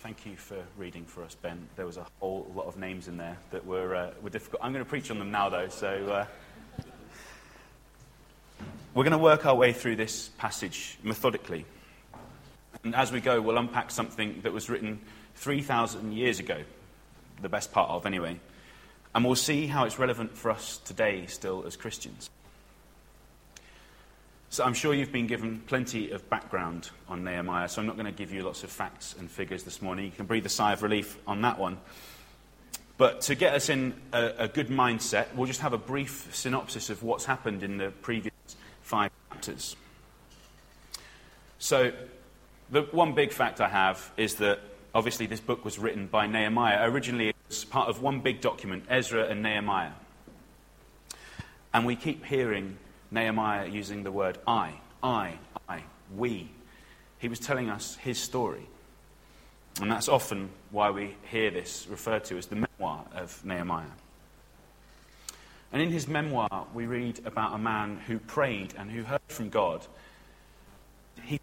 Thank you for reading for us, Ben. There was a whole lot of names in there that were, uh, were difficult. I'm going to preach on them now, though, so. Uh, we're going to work our way through this passage methodically. And as we go, we'll unpack something that was written 3,000 years ago, the best part of, anyway. And we'll see how it's relevant for us today, still, as Christians. So I'm sure you've been given plenty of background on Nehemiah, so I'm not going to give you lots of facts and figures this morning. You can breathe a sigh of relief on that one. But to get us in a, a good mindset, we'll just have a brief synopsis of what's happened in the previous five chapters. So, the one big fact I have is that obviously this book was written by Nehemiah. Originally, it was part of one big document, Ezra and Nehemiah. And we keep hearing Nehemiah using the word I, I, I, we. He was telling us his story. And that's often why we hear this referred to as the memoir of Nehemiah. And in his memoir, we read about a man who prayed and who heard from God. He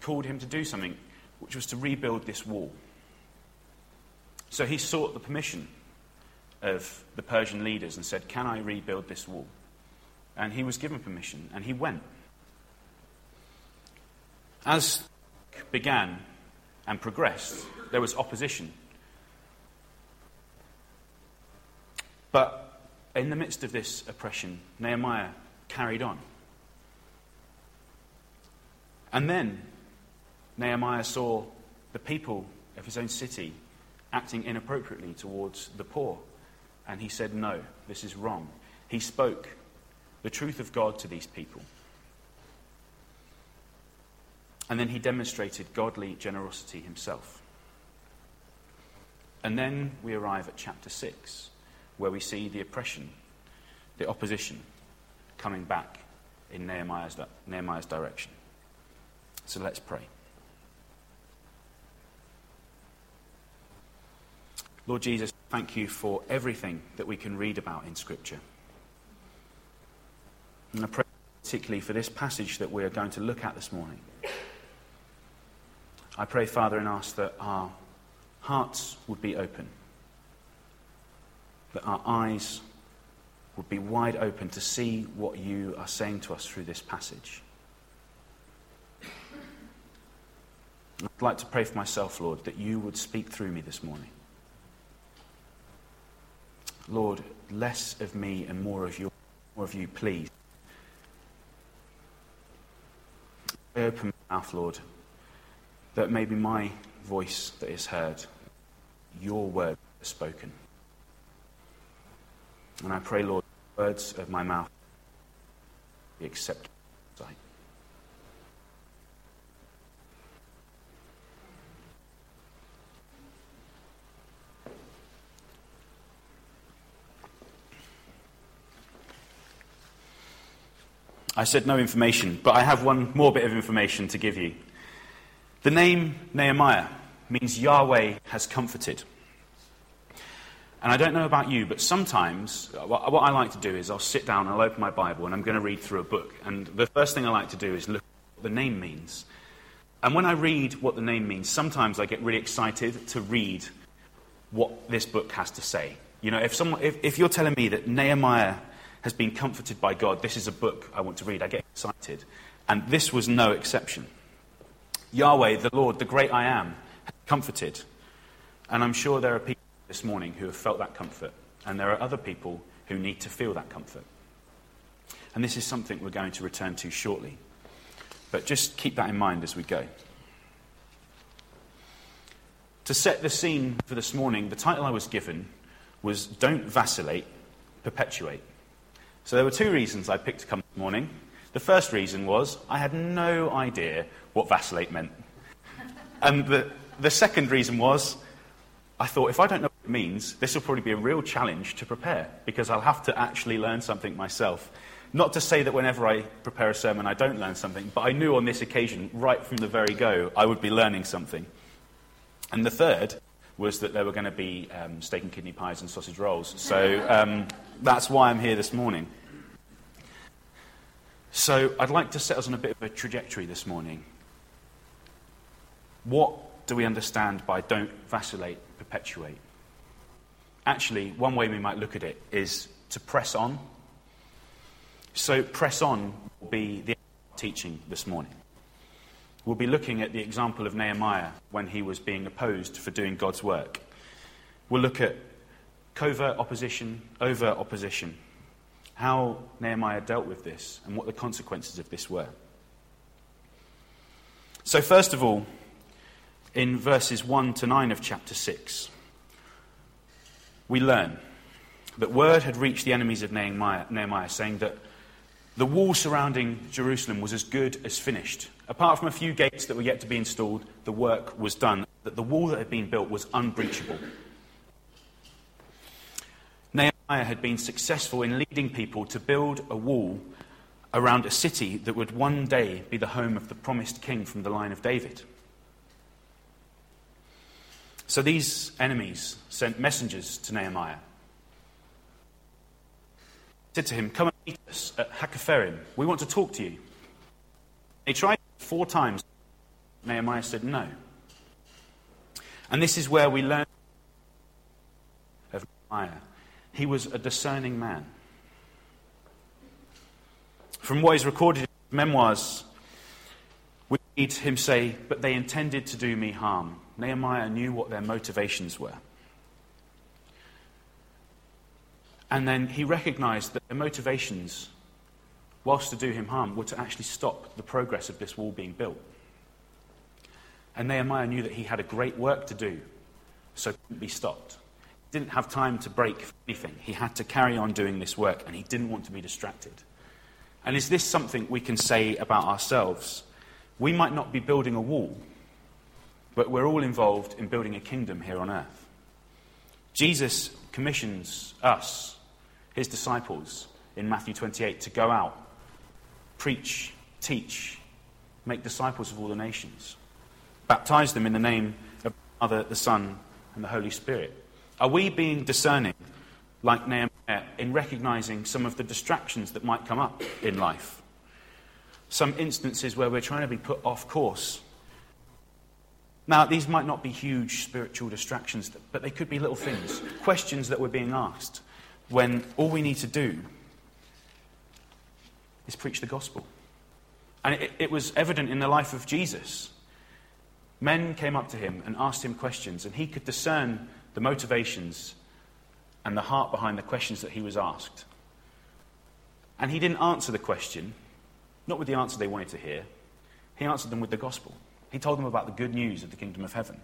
called him to do something, which was to rebuild this wall. So he sought the permission of the Persian leaders and said, Can I rebuild this wall? And he was given permission, and he went. As began and progressed, there was opposition. But in the midst of this oppression, Nehemiah carried on. And then Nehemiah saw the people of his own city acting inappropriately towards the poor. And he said, No, this is wrong. He spoke the truth of God to these people. And then he demonstrated godly generosity himself. And then we arrive at chapter 6, where we see the oppression, the opposition coming back in Nehemiah's, Nehemiah's direction. So let's pray. Lord Jesus, thank you for everything that we can read about in Scripture. And I pray particularly for this passage that we are going to look at this morning. I pray, Father, and ask that our hearts would be open, that our eyes would be wide open to see what you are saying to us through this passage. I'd like to pray for myself, Lord, that you would speak through me this morning. Lord, less of me and more of you, more of you, please. Open my mouth, Lord, that maybe my voice that is heard, your word is spoken. And I pray, Lord, the words of my mouth be accepted. I said no information, but I have one more bit of information to give you. The name Nehemiah means Yahweh has comforted. And I don't know about you, but sometimes uh, what, I like to do is I'll sit down, I'll open my Bible, and I'm going to read through a book. And the first thing I like to do is look at what the name means. And when I read what the name means, sometimes I get really excited to read what this book has to say. You know, if, someone, if, if you're telling me that Nehemiah has been comforted by God. This is a book I want to read. I get excited. And this was no exception. Yahweh, the Lord, the great I am, has comforted. And I'm sure there are people this morning who have felt that comfort. And there are other people who need to feel that comfort. And this is something we're going to return to shortly. But just keep that in mind as we go. To set the scene for this morning, the title I was given was Don't Vacillate, Perpetuate. So there were two reasons I picked to come this morning. The first reason was I had no idea what vacillate meant. And the, the second reason was I thought if I don't know what it means, this will probably be a real challenge to prepare because I'll have to actually learn something myself. Not to say that whenever I prepare a sermon I don't learn something, but I knew on this occasion, right from the very go, I would be learning something. And the third was that there were going to be um, steak and kidney pies and sausage rolls. So um, that's why I'm here this morning. So I'd like to set us on a bit of a trajectory this morning. What do we understand by don't vacillate, perpetuate? Actually, one way we might look at it is to press on. So, press on will be the teaching this morning. We'll be looking at the example of Nehemiah when he was being opposed for doing God's work. We'll look at covert opposition, overt opposition, how Nehemiah dealt with this, and what the consequences of this were. So, first of all, in verses 1 to 9 of chapter 6, we learn that word had reached the enemies of Nehemiah, Nehemiah saying that the wall surrounding Jerusalem was as good as finished. Apart from a few gates that were yet to be installed, the work was done. That the wall that had been built was unbreachable. Nehemiah had been successful in leading people to build a wall around a city that would one day be the home of the promised king from the line of David. So these enemies sent messengers to Nehemiah. Said to him, Come us at Hakkephirim. We want to talk to you. They tried four times. Nehemiah said no. And this is where we learn of Nehemiah. He was a discerning man. From what is recorded in his memoirs, we read him say, But they intended to do me harm. Nehemiah knew what their motivations were. And then he recognized that their motivations, whilst to do him harm, were to actually stop the progress of this wall being built. And Nehemiah knew that he had a great work to do, so it couldn't be stopped. He didn't have time to break anything. He had to carry on doing this work, and he didn't want to be distracted. And is this something we can say about ourselves? We might not be building a wall, but we're all involved in building a kingdom here on earth. Jesus commissions us, his disciples, in Matthew 28 to go out, preach, teach, make disciples of all the nations, baptize them in the name of the Father, the Son, and the Holy Spirit. Are we being discerning like Nehemiah, in recognizing some of the distractions that might come up in life. Some instances where we're trying to be put off course. Now, these might not be huge spiritual distractions, but they could be little things, questions that we're being asked when all we need to do is preach the gospel. And it, it was evident in the life of Jesus. Men came up to him and asked him questions, and he could discern the motivations and the heart behind the questions that he was asked. And he didn't answer the question, not with the answer they wanted to hear. He answered them with the gospel. He told them about the good news of the kingdom of heaven.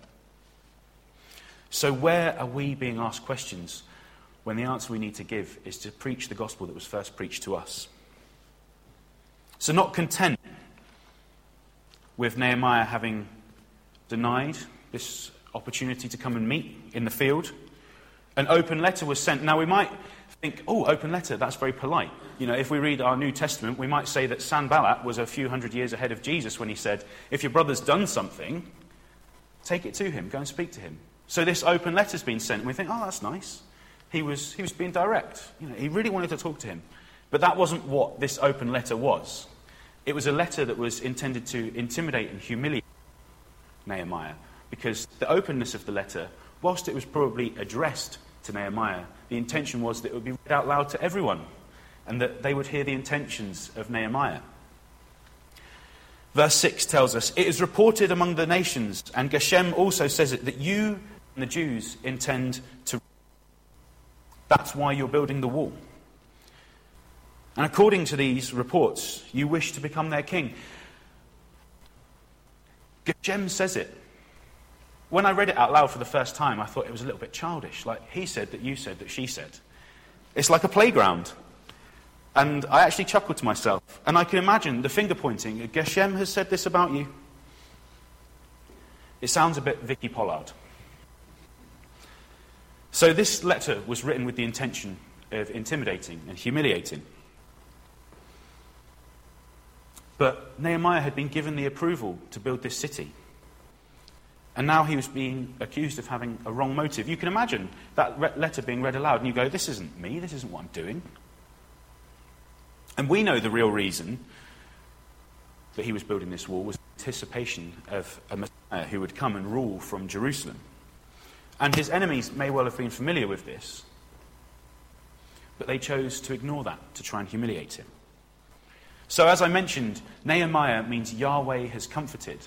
So, where are we being asked questions when the answer we need to give is to preach the gospel that was first preached to us? So, not content with Nehemiah having denied this opportunity to come and meet in the field, an open letter was sent. Now, we might think, oh, open letter, that's very polite. You know, if we read our New Testament, we might say that Sanballat was a few hundred years ahead of Jesus when he said, if your brother's done something, take it to him, go and speak to him. So this open letter's been sent, and we think, oh, that's nice. He was, he was being direct. You know, he really wanted to talk to him. But that wasn't what this open letter was. It was a letter that was intended to intimidate and humiliate Nehemiah, because the openness of the letter, whilst it was probably addressed to Nehemiah, the intention was that it would be read out loud to everyone and that they would hear the intentions of Nehemiah. Verse 6 tells us, It is reported among the nations, and Geshem also says it, that you and the Jews intend to. That's why you're building the wall. And according to these reports, you wish to become their king. Geshem says it. When I read it out loud for the first time, I thought it was a little bit childish. Like, he said that you said that she said. It's like a playground. And I actually chuckled to myself. And I can imagine the finger pointing. Geshem has said this about you. It sounds a bit Vicky Pollard. So this letter was written with the intention of intimidating and humiliating. But Nehemiah had been given the approval to build this city. And now he was being accused of having a wrong motive. You can imagine that re- letter being read aloud, and you go, This isn't me, this isn't what I'm doing. And we know the real reason that he was building this wall was anticipation of a Messiah who would come and rule from Jerusalem. And his enemies may well have been familiar with this, but they chose to ignore that to try and humiliate him. So, as I mentioned, Nehemiah means Yahweh has comforted.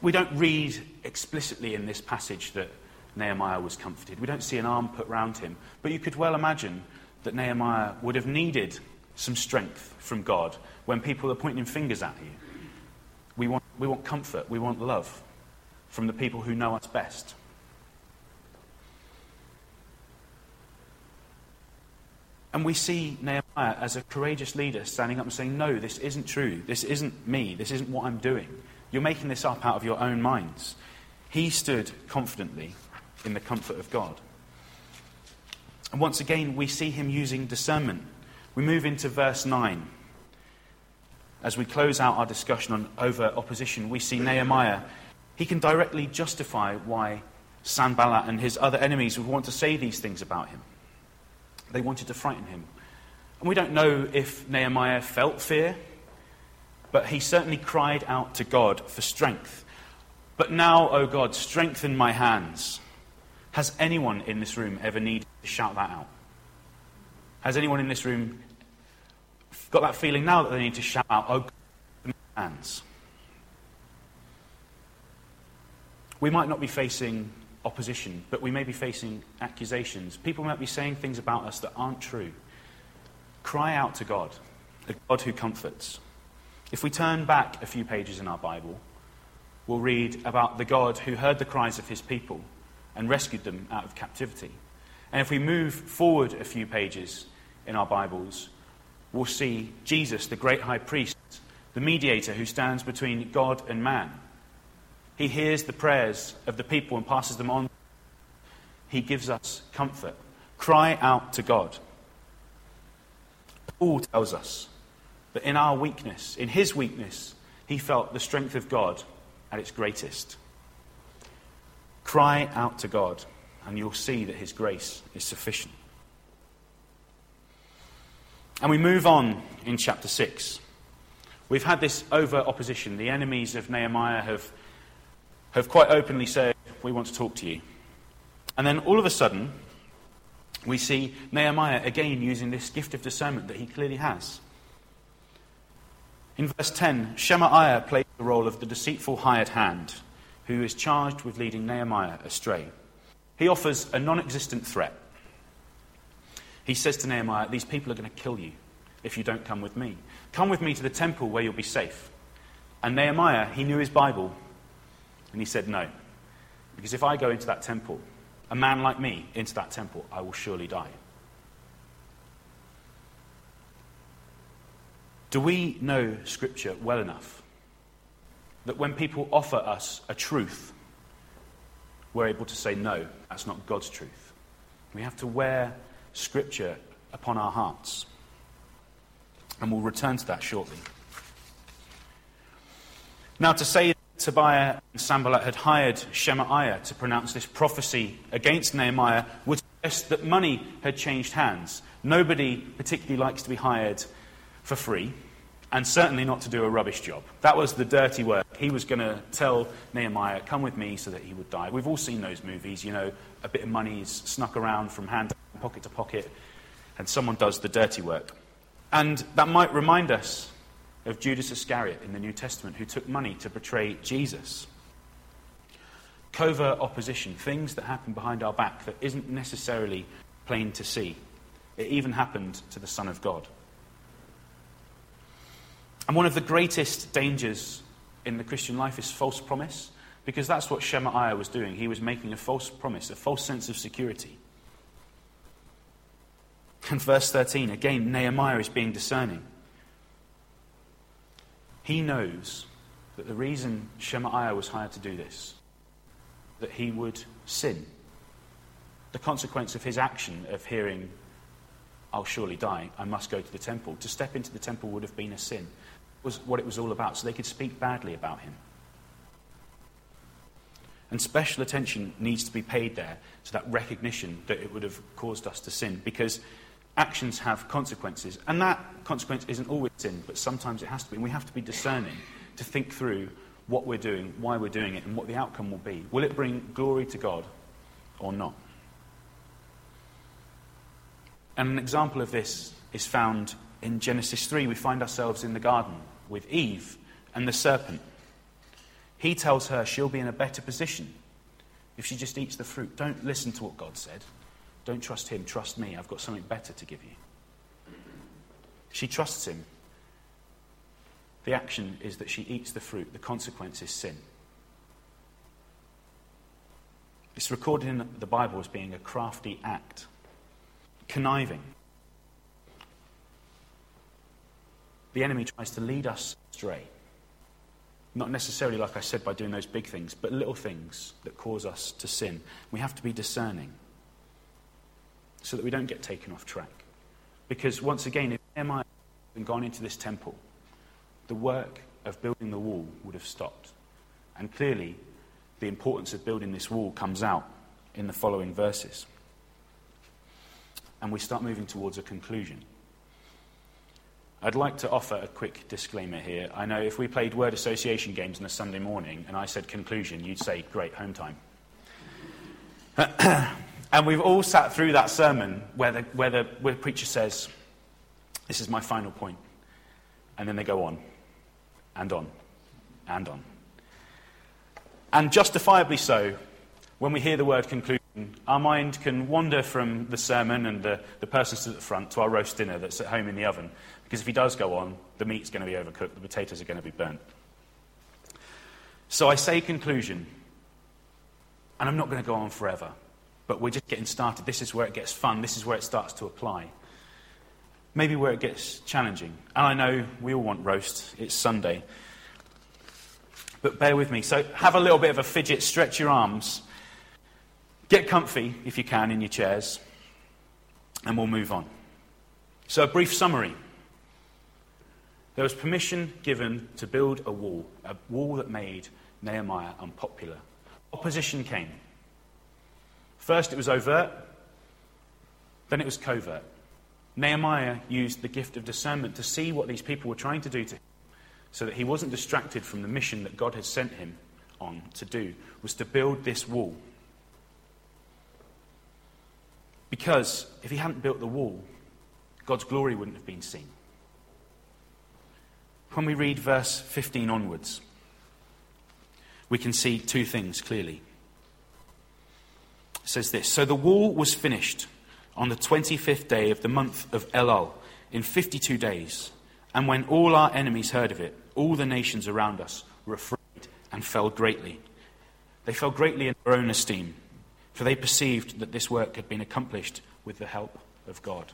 We don't read explicitly in this passage that Nehemiah was comforted. We don't see an arm put round him. But you could well imagine that Nehemiah would have needed some strength from God when people are pointing fingers at you. We want, we want comfort, we want love from the people who know us best. And we see Nehemiah as a courageous leader standing up and saying, No, this isn't true. This isn't me. This isn't what I'm doing. You're making this up out of your own minds. He stood confidently in the comfort of God. And once again, we see him using discernment. We move into verse 9. As we close out our discussion on over opposition, we see Nehemiah. He can directly justify why Sanballat and his other enemies would want to say these things about him. They wanted to frighten him. And we don't know if Nehemiah felt fear, but he certainly cried out to God for strength. But now, O God, strengthen my hands. Has anyone in this room ever needed to shout that out? Has anyone in this room got that feeling now that they need to shout out, Oh, God, hands? We might not be facing opposition, but we may be facing accusations. People might be saying things about us that aren't true. Cry out to God, the God who comforts. If we turn back a few pages in our Bible, we'll read about the God who heard the cries of his people and rescued them out of captivity. And if we move forward a few pages in our Bibles, we'll see Jesus, the great high priest, the mediator who stands between God and man. He hears the prayers of the people and passes them on. He gives us comfort. Cry out to God. Paul tells us that in our weakness, in his weakness, he felt the strength of God at its greatest. Cry out to God, and you'll see that His grace is sufficient. And we move on in chapter 6. We've had this over opposition. The enemies of Nehemiah have, have quite openly said, We want to talk to you. And then all of a sudden, we see Nehemiah again using this gift of discernment that he clearly has. In verse 10, Shemaiah plays the role of the deceitful hired hand who is charged with leading Nehemiah astray. He offers a non existent threat. He says to Nehemiah, These people are going to kill you if you don't come with me. Come with me to the temple where you'll be safe. And Nehemiah, he knew his Bible, and he said, No. Because if I go into that temple, a man like me into that temple, I will surely die. Do we know Scripture well enough that when people offer us a truth, we're able to say, no, that's not God's truth. We have to wear Scripture upon our hearts. And we'll return to that shortly. Now, to say Tobiah and Sanballat had hired Shemaiah to pronounce this prophecy against Nehemiah would suggest that money had changed hands. Nobody particularly likes to be hired for free and certainly not to do a rubbish job. That was the dirty work. He was going to tell Nehemiah, come with me so that he would die. We've all seen those movies, you know, a bit of money is snuck around from hand to pocket to pocket, and someone does the dirty work. And that might remind us of Judas Iscariot in the New Testament, who took money to betray Jesus. Covert opposition, things that happen behind our back that isn't necessarily plain to see. It even happened to the Son of God. And one of the greatest dangers in the Christian life is false promise, because that's what Shemaiah was doing. He was making a false promise, a false sense of security. And verse 13, again, Nehemiah is being discerning. He knows that the reason Shemaiah was hired to do this, that he would sin. The consequence of his action of hearing, I'll surely die, I must go to the temple. To step into the temple would have been a sin was what it was all about, so they could speak badly about him. And special attention needs to be paid there to that recognition that it would have caused us to sin. Because actions have consequences. And that consequence isn't always sin, but sometimes it has to be. And we have to be discerning to think through what we're doing, why we're doing it, and what the outcome will be. Will it bring glory to God or not? And an example of this is found in Genesis 3. We find ourselves in the garden with Eve and the serpent. He tells her she'll be in a better position if she just eats the fruit. Don't listen to what God said. Don't trust him, trust me. I've got something better to give you. She trusts him. The action is that she eats the fruit. The consequence is sin. It's recorded in the Bible as being a crafty act, conniving. The enemy tries to lead us astray. Not necessarily, like I said, by doing those big things, but little things that cause us to sin. We have to be discerning so that we don't get taken off track. Because once again, if Nehemiah had gone into this temple, the work of building the wall would have stopped. And clearly, the importance of building this wall comes out in the following verses. And we start moving towards a conclusion. I'd like to offer a quick disclaimer here. I know if we played word association games on a Sunday morning and I said conclusion, you'd say, great, home time. and we've all sat through that sermon where the, where, the, where the preacher says, This is my final point. And then they go on, and on, and on. And justifiably so, when we hear the word conclusion, our mind can wander from the sermon and the, the person stood at the front to our roast dinner that's at home in the oven. Because if he does go on, the meat's going to be overcooked, the potatoes are going to be burnt. So I say conclusion, and I'm not going to go on forever, but we're just getting started. This is where it gets fun, this is where it starts to apply. Maybe where it gets challenging. And I know we all want roast, it's Sunday. But bear with me. So have a little bit of a fidget, stretch your arms, get comfy if you can in your chairs, and we'll move on. So, a brief summary. There was permission given to build a wall, a wall that made Nehemiah unpopular. Opposition came. First, it was overt, then it was covert. Nehemiah used the gift of discernment to see what these people were trying to do to him so that he wasn't distracted from the mission that God had sent him on to do, was to build this wall. Because if he hadn't built the wall, God's glory wouldn't have been seen when we read verse 15 onwards, we can see two things clearly. Says this So the wall was finished on the 25th day of the month of Elul in 52 days. And when all our enemies heard of it, all the nations around us were afraid and fell greatly. They fell greatly in their own esteem, for they perceived that this work had been accomplished with the help of God.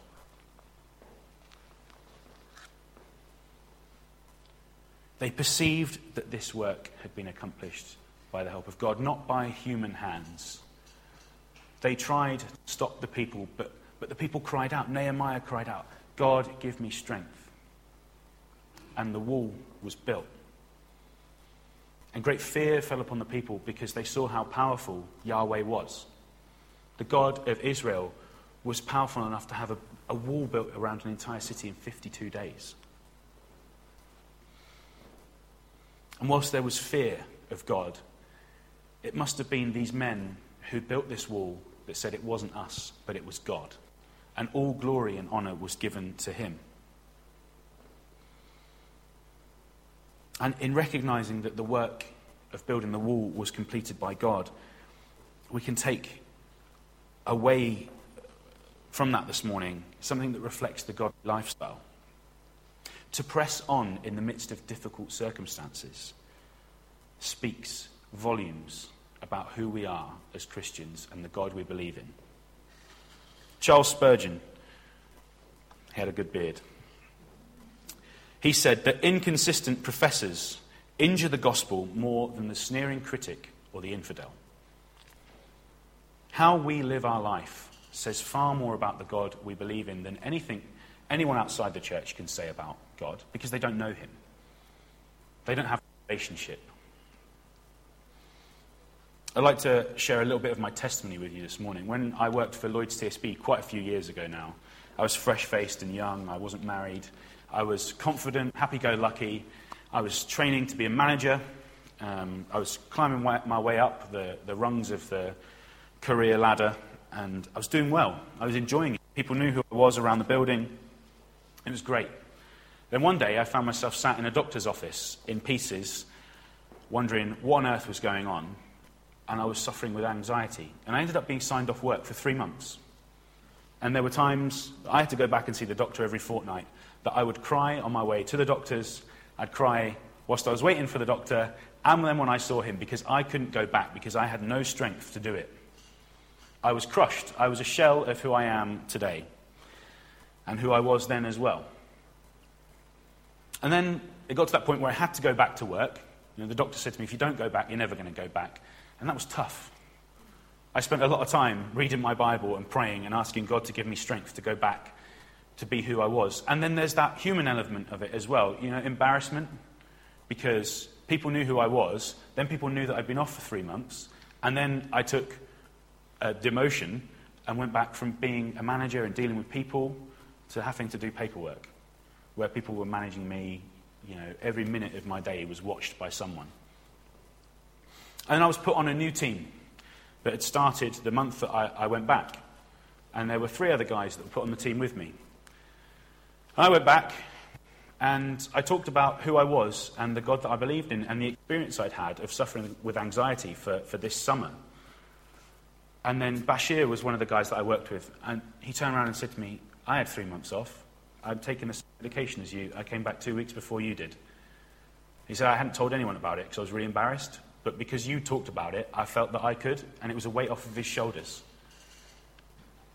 They perceived that this work had been accomplished by the help of God, not by human hands. They tried to stop the people, but, but the people cried out. Nehemiah cried out, God, give me strength. And the wall was built. And great fear fell upon the people because they saw how powerful Yahweh was. The God of Israel was powerful enough to have a, a wall built around an entire city in 52 days. And whilst there was fear of God, it must have been these men who built this wall that said it wasn't us, but it was God. And all glory and honour was given to him. And in recognizing that the work of building the wall was completed by God, we can take away from that this morning something that reflects the God lifestyle to press on in the midst of difficult circumstances speaks volumes about who we are as Christians and the God we believe in. Charles Spurgeon had a good beard. He said that inconsistent professors injure the gospel more than the sneering critic or the infidel. How we live our life says far more about the God we believe in than anything anyone outside the church can say about God because they don't know him. They don't have a relationship. I'd like to share a little bit of my testimony with you this morning. When I worked for Lloyds TSB quite a few years ago now, I was fresh faced and young. I wasn't married. I was confident, happy go lucky. I was training to be a manager. Um, I was climbing my way up the, the rungs of the career ladder, and I was doing well. I was enjoying it. People knew who I was around the building. It was great. Then one day I found myself sat in a doctor's office in pieces, wondering what on earth was going on, and I was suffering with anxiety. And I ended up being signed off work for three months. And there were times I had to go back and see the doctor every fortnight that I would cry on my way to the doctor's. I'd cry whilst I was waiting for the doctor, and then when I saw him, because I couldn't go back, because I had no strength to do it. I was crushed. I was a shell of who I am today, and who I was then as well. And then it got to that point where I had to go back to work. You know, the doctor said to me, if you don't go back, you're never going to go back. And that was tough. I spent a lot of time reading my Bible and praying and asking God to give me strength to go back to be who I was. And then there's that human element of it as well. You know, embarrassment, because people knew who I was. Then people knew that I'd been off for three months. And then I took a demotion and went back from being a manager and dealing with people to having to do paperwork, where people were managing me. You know, every minute of my day was watched by someone. And then I was put on a new team that had started the month that I, I went back. And there were three other guys that were put on the team with me. I went back and I talked about who I was and the God that I believed in and the experience I'd had of suffering with anxiety for, for this summer. And then Bashir was one of the guys that I worked with. And he turned around and said to me, I had three months off. I'd taken the same medication as you. I came back two weeks before you did. He said, I hadn't told anyone about it because I was really embarrassed. But because you talked about it, I felt that I could, and it was a weight off of his shoulders.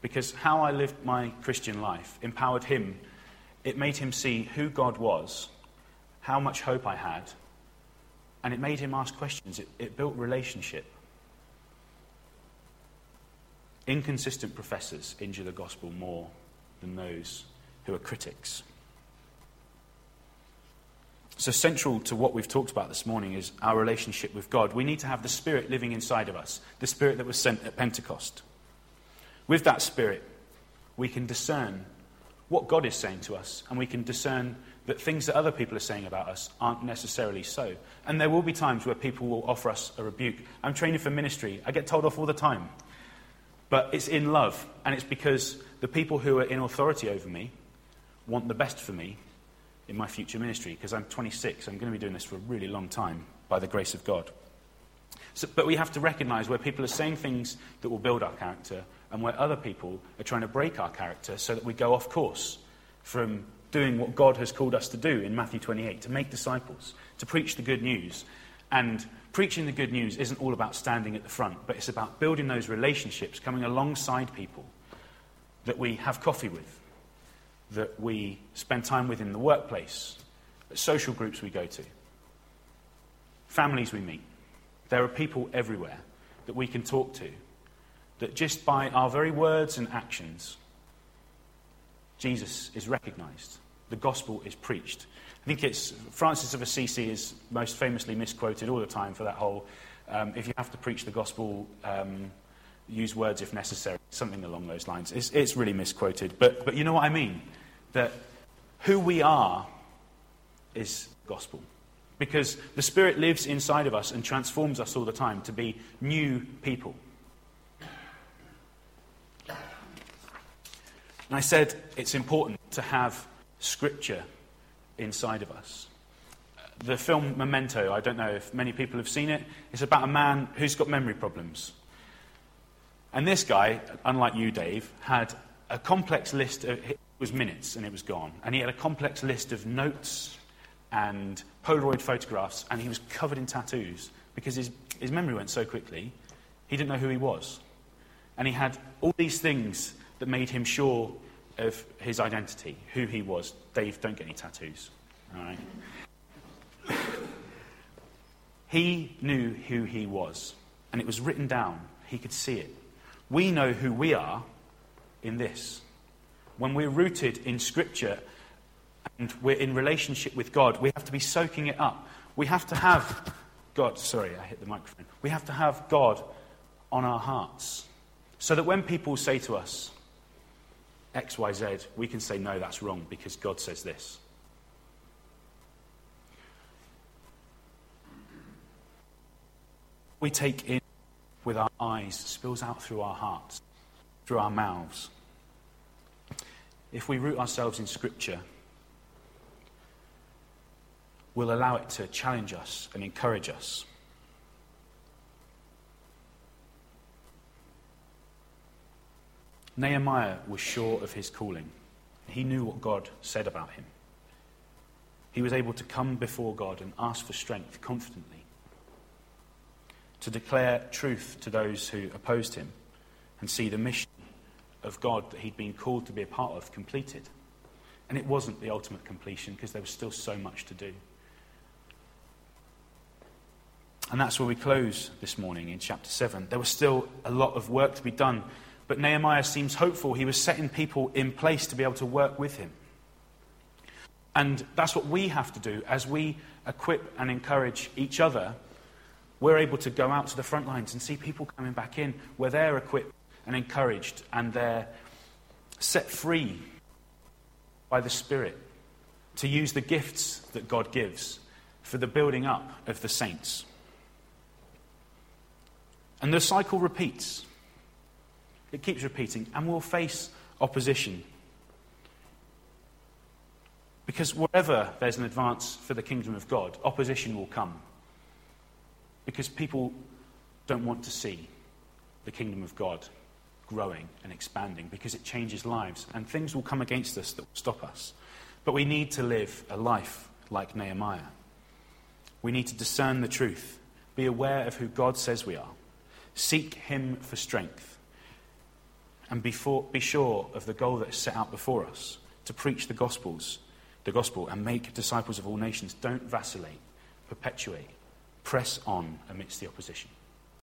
Because how I lived my Christian life empowered him, it made him see who God was, how much hope I had, and it made him ask questions. It, it built relationship. Inconsistent professors injure the gospel more than those who are critics. So, central to what we've talked about this morning is our relationship with God. We need to have the Spirit living inside of us, the Spirit that was sent at Pentecost. With that Spirit, we can discern what God is saying to us, and we can discern that things that other people are saying about us aren't necessarily so. And there will be times where people will offer us a rebuke. I'm training for ministry, I get told off all the time. But it's in love, and it's because the people who are in authority over me want the best for me in my future ministry because I'm 26. I'm going to be doing this for a really long time by the grace of God. So, but we have to recognize where people are saying things that will build our character and where other people are trying to break our character so that we go off course from doing what God has called us to do in Matthew 28 to make disciples, to preach the good news. And preaching the good news isn't all about standing at the front, but it's about building those relationships, coming alongside people that we have coffee with, that we spend time with in the workplace, social groups we go to, families we meet. There are people everywhere that we can talk to, that just by our very words and actions, Jesus is recognized. The gospel is preached. I think it's Francis of Assisi is most famously misquoted all the time for that whole um, if you have to preach the gospel, um, use words if necessary, something along those lines. It's, it's really misquoted. But, but you know what I mean? That who we are is gospel. Because the Spirit lives inside of us and transforms us all the time to be new people. And I said it's important to have Scripture inside of us. The film Memento, I don't know if many people have seen it, it's about a man who's got memory problems. And this guy, unlike you, Dave, had a complex list of was minutes and it was gone. And he had a complex list of notes and Polaroid photographs, and he was covered in tattoos because his, his memory went so quickly, he didn't know who he was. And he had all these things that made him sure of his identity, who he was. Dave, don't get any tattoos. All right? he knew who he was, and it was written down. He could see it. We know who we are in this when we're rooted in Scripture and we're in relationship with God, we have to be soaking it up. We have to have God, sorry, I hit the microphone. We have to have God on our hearts so that when people say to us, XYZ, we can say, no, that's wrong because God says this. We take in with our eyes spills out through our hearts, through our mouths. If we root ourselves in Scripture, we'll allow it to challenge us and encourage us. Nehemiah was sure of his calling. He knew what God said about him. He was able to come before God and ask for strength confidently, to declare truth to those who opposed him, and see the mission of God that he'd been called to be a part of completed. And it wasn't the ultimate completion because there was still so much to do. And that's where we close this morning in chapter 7. There was still a lot of work to be done but Nehemiah seems hopeful. He was setting people in place to be able to work with him. And that's what we have to do as we equip and encourage each other. We're able to go out to the front lines and see people coming back in where they're equipped and encouraged and they're set free by the Spirit to use the gifts that God gives for the building up of the saints. And the cycle repeats. It keeps repeating, and we'll face opposition. Because wherever there's an advance for the kingdom of God, opposition will come. Because people don't want to see the kingdom of God growing and expanding because it changes lives and things will come against us that will stop us. But we need to live a life like Nehemiah. We need to discern the truth, be aware of who God says we are, seek Him for strength, and be, be sure of the goal that is set out before us to preach the gospels, the gospel, and make disciples of all nations. Don't vacillate, perpetuate, press on amidst the opposition.